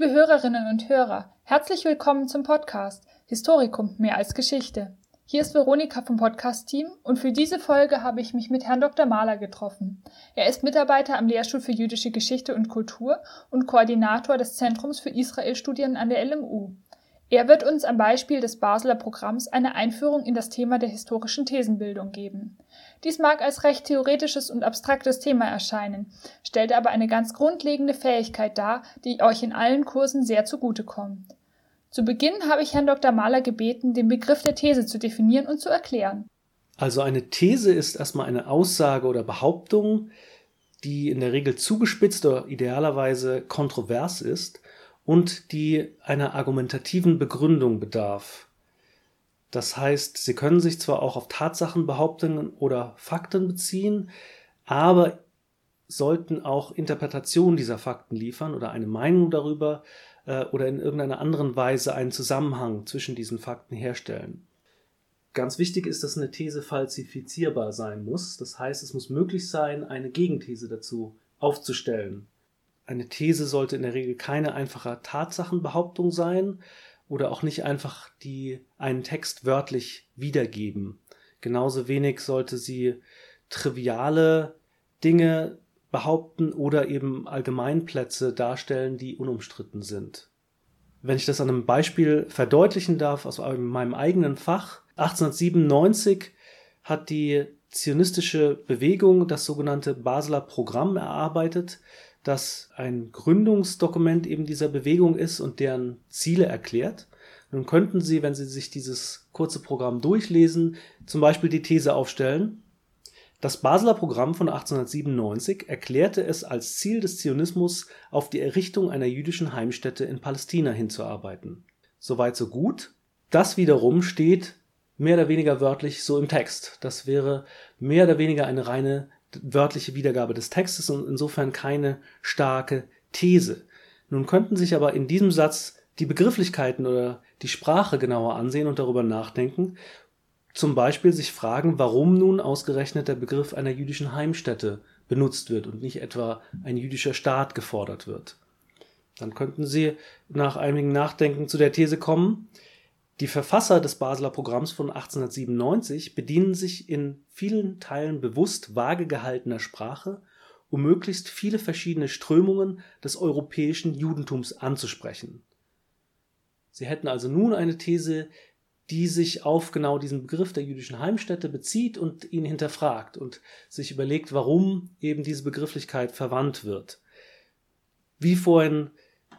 Liebe Hörerinnen und Hörer, herzlich willkommen zum Podcast Historikum mehr als Geschichte. Hier ist Veronika vom Podcast-Team und für diese Folge habe ich mich mit Herrn Dr. Mahler getroffen. Er ist Mitarbeiter am Lehrstuhl für jüdische Geschichte und Kultur und Koordinator des Zentrums für Israelstudien an der LMU. Er wird uns am Beispiel des Basler Programms eine Einführung in das Thema der historischen Thesenbildung geben. Dies mag als recht theoretisches und abstraktes Thema erscheinen, stellt aber eine ganz grundlegende Fähigkeit dar, die euch in allen Kursen sehr zugutekommt. Zu Beginn habe ich Herrn Dr. Mahler gebeten, den Begriff der These zu definieren und zu erklären. Also eine These ist erstmal eine Aussage oder Behauptung, die in der Regel zugespitzt oder idealerweise kontrovers ist und die einer argumentativen Begründung bedarf. Das heißt, sie können sich zwar auch auf Tatsachenbehauptungen oder Fakten beziehen, aber sollten auch Interpretationen dieser Fakten liefern oder eine Meinung darüber äh, oder in irgendeiner anderen Weise einen Zusammenhang zwischen diesen Fakten herstellen. Ganz wichtig ist, dass eine These falsifizierbar sein muss. Das heißt, es muss möglich sein, eine Gegenthese dazu aufzustellen. Eine These sollte in der Regel keine einfache Tatsachenbehauptung sein, oder auch nicht einfach die einen Text wörtlich wiedergeben. Genauso wenig sollte sie triviale Dinge behaupten oder eben Allgemeinplätze darstellen, die unumstritten sind. Wenn ich das an einem Beispiel verdeutlichen darf aus meinem eigenen Fach, 1897 hat die zionistische Bewegung das sogenannte Basler Programm erarbeitet, das ein Gründungsdokument eben dieser Bewegung ist und deren Ziele erklärt. Nun könnten Sie, wenn Sie sich dieses kurze Programm durchlesen, zum Beispiel die These aufstellen, das Basler Programm von 1897 erklärte es als Ziel des Zionismus, auf die Errichtung einer jüdischen Heimstätte in Palästina hinzuarbeiten. Soweit so gut. Das wiederum steht mehr oder weniger wörtlich so im Text. Das wäre mehr oder weniger eine reine wörtliche Wiedergabe des Textes und insofern keine starke These. Nun könnten sich aber in diesem Satz die Begrifflichkeiten oder die Sprache genauer ansehen und darüber nachdenken, zum Beispiel sich fragen, warum nun ausgerechnet der Begriff einer jüdischen Heimstätte benutzt wird und nicht etwa ein jüdischer Staat gefordert wird. Dann könnten Sie nach einigem Nachdenken zu der These kommen, die Verfasser des Basler Programms von 1897 bedienen sich in vielen Teilen bewusst vage gehaltener Sprache, um möglichst viele verschiedene Strömungen des europäischen Judentums anzusprechen. Sie hätten also nun eine These, die sich auf genau diesen Begriff der jüdischen Heimstätte bezieht und ihn hinterfragt und sich überlegt, warum eben diese Begrifflichkeit verwandt wird. Wie vorhin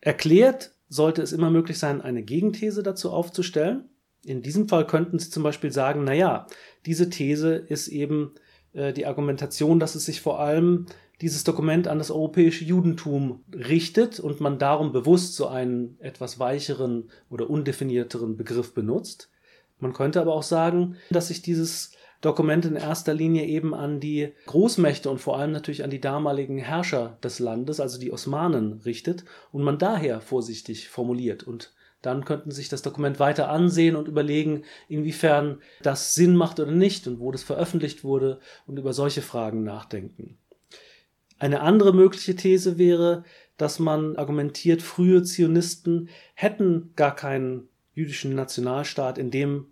erklärt, sollte es immer möglich sein, eine Gegenthese dazu aufzustellen. In diesem Fall könnten Sie zum Beispiel sagen, na ja, diese These ist eben äh, die Argumentation, dass es sich vor allem dieses Dokument an das europäische Judentum richtet und man darum bewusst so einen etwas weicheren oder undefinierteren Begriff benutzt. Man könnte aber auch sagen, dass sich dieses Dokument in erster Linie eben an die Großmächte und vor allem natürlich an die damaligen Herrscher des Landes, also die Osmanen, richtet und man daher vorsichtig formuliert. Und dann könnten sich das Dokument weiter ansehen und überlegen, inwiefern das Sinn macht oder nicht und wo das veröffentlicht wurde und über solche Fragen nachdenken. Eine andere mögliche These wäre, dass man argumentiert, frühe Zionisten hätten gar keinen jüdischen Nationalstaat in dem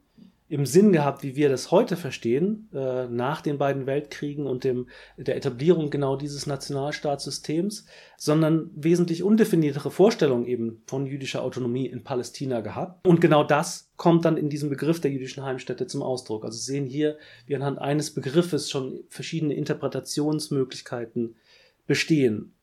im Sinn gehabt, wie wir das heute verstehen, äh, nach den beiden Weltkriegen und dem, der Etablierung genau dieses Nationalstaatssystems, sondern wesentlich undefiniertere Vorstellungen eben von jüdischer Autonomie in Palästina gehabt. Und genau das kommt dann in diesem Begriff der jüdischen Heimstätte zum Ausdruck. Also sehen hier, wie anhand eines Begriffes schon verschiedene Interpretationsmöglichkeiten bestehen.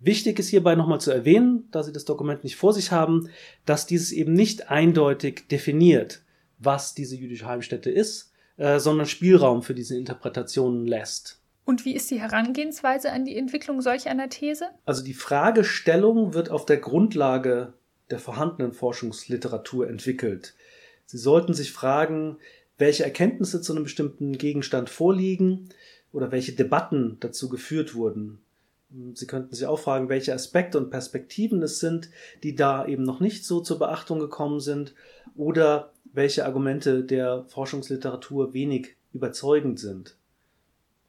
Wichtig ist hierbei nochmal zu erwähnen, da Sie das Dokument nicht vor sich haben, dass dieses eben nicht eindeutig definiert, was diese jüdische Heimstätte ist, äh, sondern Spielraum für diese Interpretationen lässt. Und wie ist die Herangehensweise an die Entwicklung solch einer These? Also die Fragestellung wird auf der Grundlage der vorhandenen Forschungsliteratur entwickelt. Sie sollten sich fragen, welche Erkenntnisse zu einem bestimmten Gegenstand vorliegen oder welche Debatten dazu geführt wurden. Sie könnten sich auch fragen, welche Aspekte und Perspektiven es sind, die da eben noch nicht so zur Beachtung gekommen sind oder welche Argumente der Forschungsliteratur wenig überzeugend sind.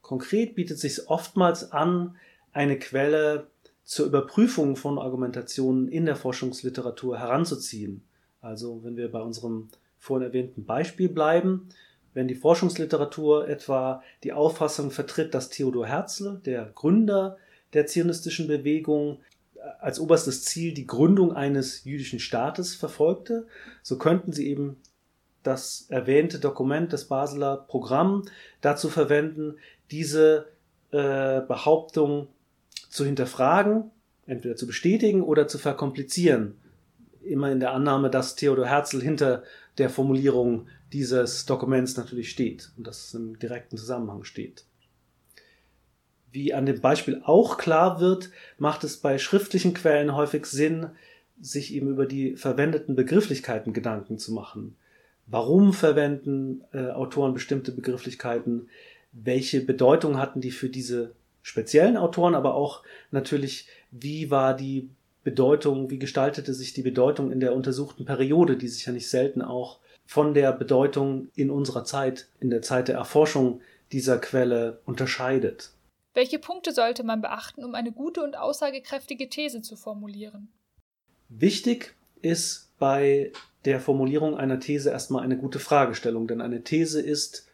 Konkret bietet sich oftmals an, eine Quelle zur Überprüfung von Argumentationen in der Forschungsliteratur heranzuziehen. Also wenn wir bei unserem vorhin erwähnten Beispiel bleiben, wenn die Forschungsliteratur etwa die Auffassung vertritt, dass Theodor Herzl, der Gründer der zionistischen Bewegung, als oberstes Ziel die Gründung eines jüdischen Staates verfolgte, so könnten sie eben das erwähnte Dokument, das Basler Programm, dazu verwenden, diese äh, Behauptung zu hinterfragen, entweder zu bestätigen oder zu verkomplizieren. Immer in der Annahme, dass Theodor Herzl hinter der Formulierung dieses Dokuments natürlich steht und dass es im direkten Zusammenhang steht. Wie an dem Beispiel auch klar wird, macht es bei schriftlichen Quellen häufig Sinn, sich eben über die verwendeten Begrifflichkeiten Gedanken zu machen. Warum verwenden äh, Autoren bestimmte Begrifflichkeiten? Welche Bedeutung hatten die für diese speziellen Autoren, aber auch natürlich, wie war die Bedeutung, wie gestaltete sich die Bedeutung in der untersuchten Periode, die sich ja nicht selten auch von der Bedeutung in unserer Zeit, in der Zeit der Erforschung dieser Quelle unterscheidet. Welche Punkte sollte man beachten, um eine gute und aussagekräftige These zu formulieren? Wichtig ist bei der Formulierung einer These erstmal eine gute Fragestellung, denn eine These ist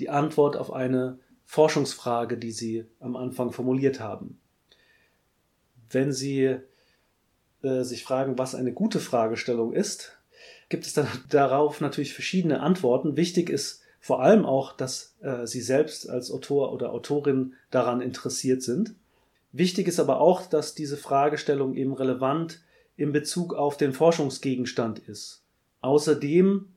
die Antwort auf eine Forschungsfrage, die Sie am Anfang formuliert haben. Wenn Sie äh, sich fragen, was eine gute Fragestellung ist, gibt es dann darauf natürlich verschiedene Antworten. Wichtig ist vor allem auch, dass äh, Sie selbst als Autor oder Autorin daran interessiert sind. Wichtig ist aber auch, dass diese Fragestellung eben relevant in Bezug auf den Forschungsgegenstand ist. Außerdem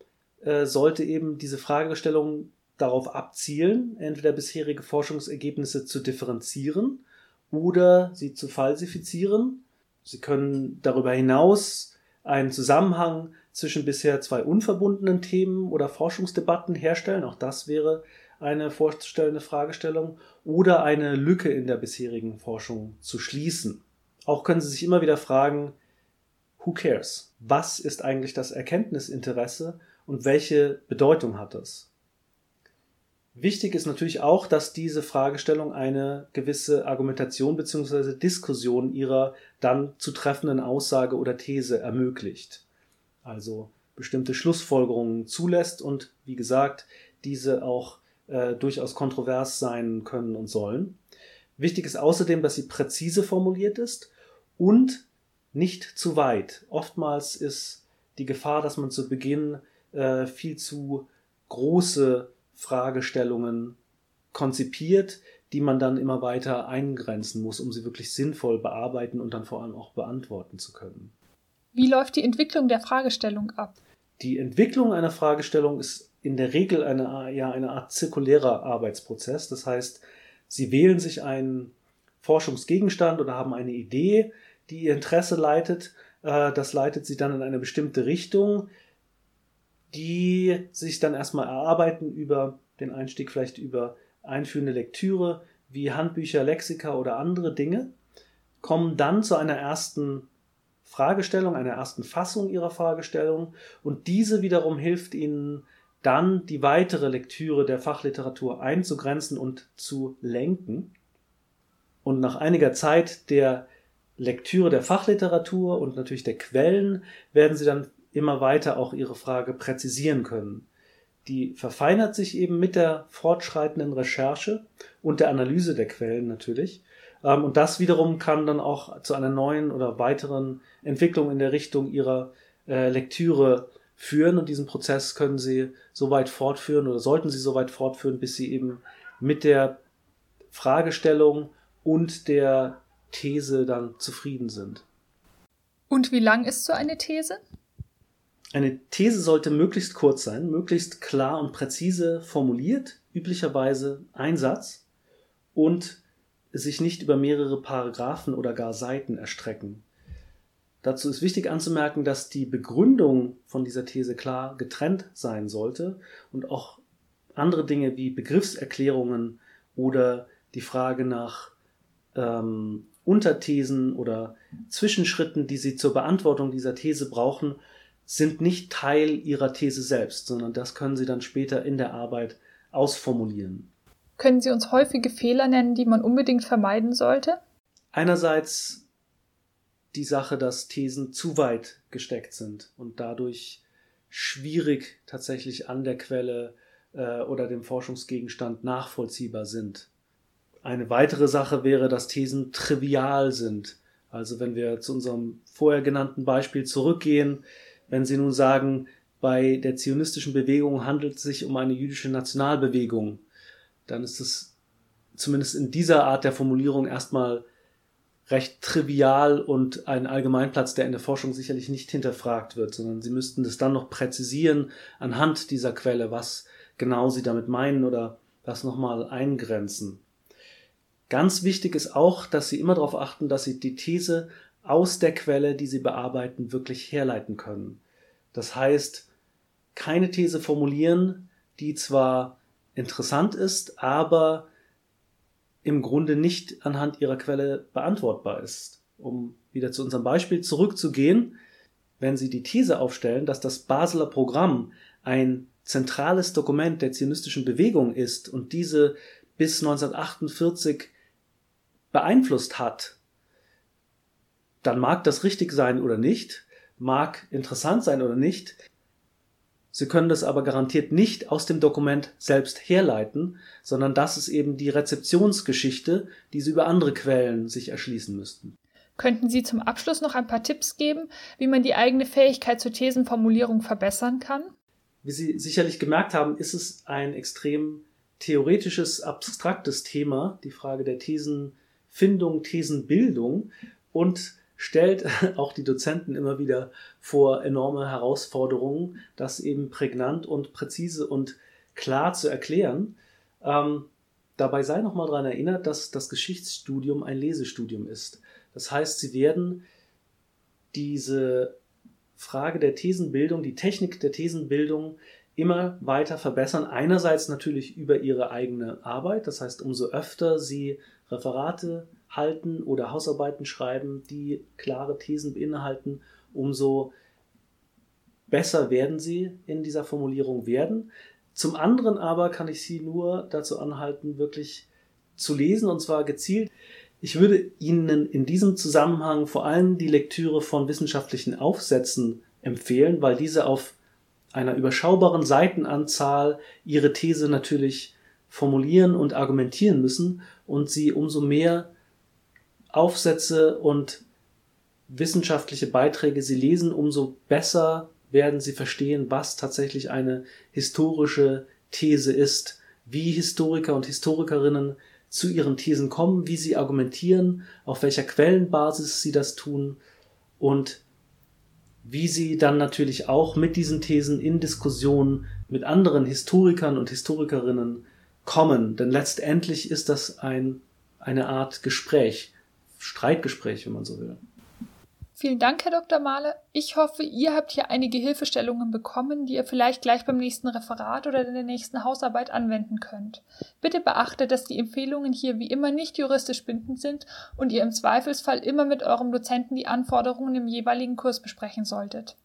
äh, sollte eben diese Fragestellung darauf abzielen, entweder bisherige Forschungsergebnisse zu differenzieren oder sie zu falsifizieren. Sie können darüber hinaus einen Zusammenhang zwischen bisher zwei unverbundenen Themen oder Forschungsdebatten herstellen. Auch das wäre eine vorstellende Fragestellung oder eine Lücke in der bisherigen Forschung zu schließen. Auch können Sie sich immer wieder fragen, who cares? Was ist eigentlich das Erkenntnisinteresse und welche Bedeutung hat das? Wichtig ist natürlich auch, dass diese Fragestellung eine gewisse Argumentation bzw. Diskussion ihrer dann zu treffenden Aussage oder These ermöglicht. Also bestimmte Schlussfolgerungen zulässt und wie gesagt, diese auch äh, durchaus kontrovers sein können und sollen. Wichtig ist außerdem, dass sie präzise formuliert ist und nicht zu weit. Oftmals ist die Gefahr, dass man zu Beginn äh, viel zu große Fragestellungen konzipiert, die man dann immer weiter eingrenzen muss, um sie wirklich sinnvoll bearbeiten und dann vor allem auch beantworten zu können. Wie läuft die Entwicklung der Fragestellung ab? Die Entwicklung einer Fragestellung ist in der Regel eine, ja, eine Art zirkulärer Arbeitsprozess. Das heißt, Sie wählen sich einen Forschungsgegenstand oder haben eine Idee, die Ihr Interesse leitet. Äh, das leitet Sie dann in eine bestimmte Richtung die sich dann erstmal erarbeiten über den Einstieg vielleicht über einführende Lektüre wie Handbücher, Lexika oder andere Dinge, kommen dann zu einer ersten Fragestellung, einer ersten Fassung ihrer Fragestellung und diese wiederum hilft ihnen dann die weitere Lektüre der Fachliteratur einzugrenzen und zu lenken. Und nach einiger Zeit der Lektüre der Fachliteratur und natürlich der Quellen werden sie dann immer weiter auch ihre Frage präzisieren können. Die verfeinert sich eben mit der fortschreitenden Recherche und der Analyse der Quellen natürlich. Ähm, und das wiederum kann dann auch zu einer neuen oder weiteren Entwicklung in der Richtung ihrer äh, Lektüre führen. Und diesen Prozess können Sie so weit fortführen oder sollten Sie so weit fortführen, bis Sie eben mit der Fragestellung und der These dann zufrieden sind. Und wie lang ist so eine These? Eine These sollte möglichst kurz sein, möglichst klar und präzise formuliert, üblicherweise ein Satz und sich nicht über mehrere Paragraphen oder gar Seiten erstrecken. Dazu ist wichtig anzumerken, dass die Begründung von dieser These klar getrennt sein sollte und auch andere Dinge wie Begriffserklärungen oder die Frage nach ähm, Unterthesen oder Zwischenschritten, die Sie zur Beantwortung dieser These brauchen, sind nicht Teil ihrer These selbst, sondern das können sie dann später in der Arbeit ausformulieren. Können Sie uns häufige Fehler nennen, die man unbedingt vermeiden sollte? Einerseits die Sache, dass Thesen zu weit gesteckt sind und dadurch schwierig tatsächlich an der Quelle äh, oder dem Forschungsgegenstand nachvollziehbar sind. Eine weitere Sache wäre, dass Thesen trivial sind. Also wenn wir zu unserem vorher genannten Beispiel zurückgehen, wenn Sie nun sagen, bei der zionistischen Bewegung handelt es sich um eine jüdische Nationalbewegung, dann ist es zumindest in dieser Art der Formulierung erstmal recht trivial und ein Allgemeinplatz, der in der Forschung sicherlich nicht hinterfragt wird, sondern Sie müssten das dann noch präzisieren anhand dieser Quelle, was genau Sie damit meinen oder das nochmal eingrenzen. Ganz wichtig ist auch, dass Sie immer darauf achten, dass Sie die These aus der Quelle, die Sie bearbeiten, wirklich herleiten können. Das heißt, keine These formulieren, die zwar interessant ist, aber im Grunde nicht anhand ihrer Quelle beantwortbar ist. Um wieder zu unserem Beispiel zurückzugehen, wenn Sie die These aufstellen, dass das Basler Programm ein zentrales Dokument der zionistischen Bewegung ist und diese bis 1948 beeinflusst hat, dann mag das richtig sein oder nicht, mag interessant sein oder nicht, Sie können das aber garantiert nicht aus dem Dokument selbst herleiten, sondern das ist eben die Rezeptionsgeschichte, die Sie über andere Quellen sich erschließen müssten. Könnten Sie zum Abschluss noch ein paar Tipps geben, wie man die eigene Fähigkeit zur Thesenformulierung verbessern kann? Wie Sie sicherlich gemerkt haben, ist es ein extrem theoretisches, abstraktes Thema, die Frage der Thesenfindung, Thesenbildung. Und stellt auch die Dozenten immer wieder vor enorme Herausforderungen, das eben prägnant und präzise und klar zu erklären. Ähm, dabei sei nochmal daran erinnert, dass das Geschichtsstudium ein Lesestudium ist. Das heißt, sie werden diese Frage der Thesenbildung, die Technik der Thesenbildung immer weiter verbessern. Einerseits natürlich über ihre eigene Arbeit, das heißt, umso öfter sie Referate halten oder Hausarbeiten schreiben, die klare Thesen beinhalten, umso besser werden sie in dieser Formulierung werden. Zum anderen aber kann ich Sie nur dazu anhalten, wirklich zu lesen und zwar gezielt. Ich würde Ihnen in diesem Zusammenhang vor allem die Lektüre von wissenschaftlichen Aufsätzen empfehlen, weil diese auf einer überschaubaren Seitenanzahl ihre These natürlich formulieren und argumentieren müssen und sie umso mehr Aufsätze und wissenschaftliche Beiträge Sie lesen, umso besser werden Sie verstehen, was tatsächlich eine historische These ist, wie Historiker und Historikerinnen zu ihren Thesen kommen, wie sie argumentieren, auf welcher Quellenbasis sie das tun und wie sie dann natürlich auch mit diesen Thesen in Diskussionen mit anderen Historikern und Historikerinnen kommen. Denn letztendlich ist das ein, eine Art Gespräch. Streitgespräch, wenn man so will. Vielen Dank, Herr Dr. Mahler. Ich hoffe, ihr habt hier einige Hilfestellungen bekommen, die ihr vielleicht gleich beim nächsten Referat oder in der nächsten Hausarbeit anwenden könnt. Bitte beachtet, dass die Empfehlungen hier wie immer nicht juristisch bindend sind und ihr im Zweifelsfall immer mit eurem Dozenten die Anforderungen im jeweiligen Kurs besprechen solltet.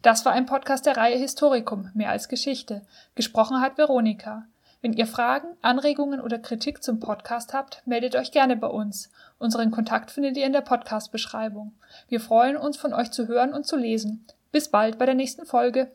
Das war ein Podcast der Reihe Historikum, mehr als Geschichte. Gesprochen hat Veronika. Wenn ihr Fragen, Anregungen oder Kritik zum Podcast habt, meldet euch gerne bei uns. Unseren Kontakt findet ihr in der Podcast-Beschreibung. Wir freuen uns, von euch zu hören und zu lesen. Bis bald bei der nächsten Folge.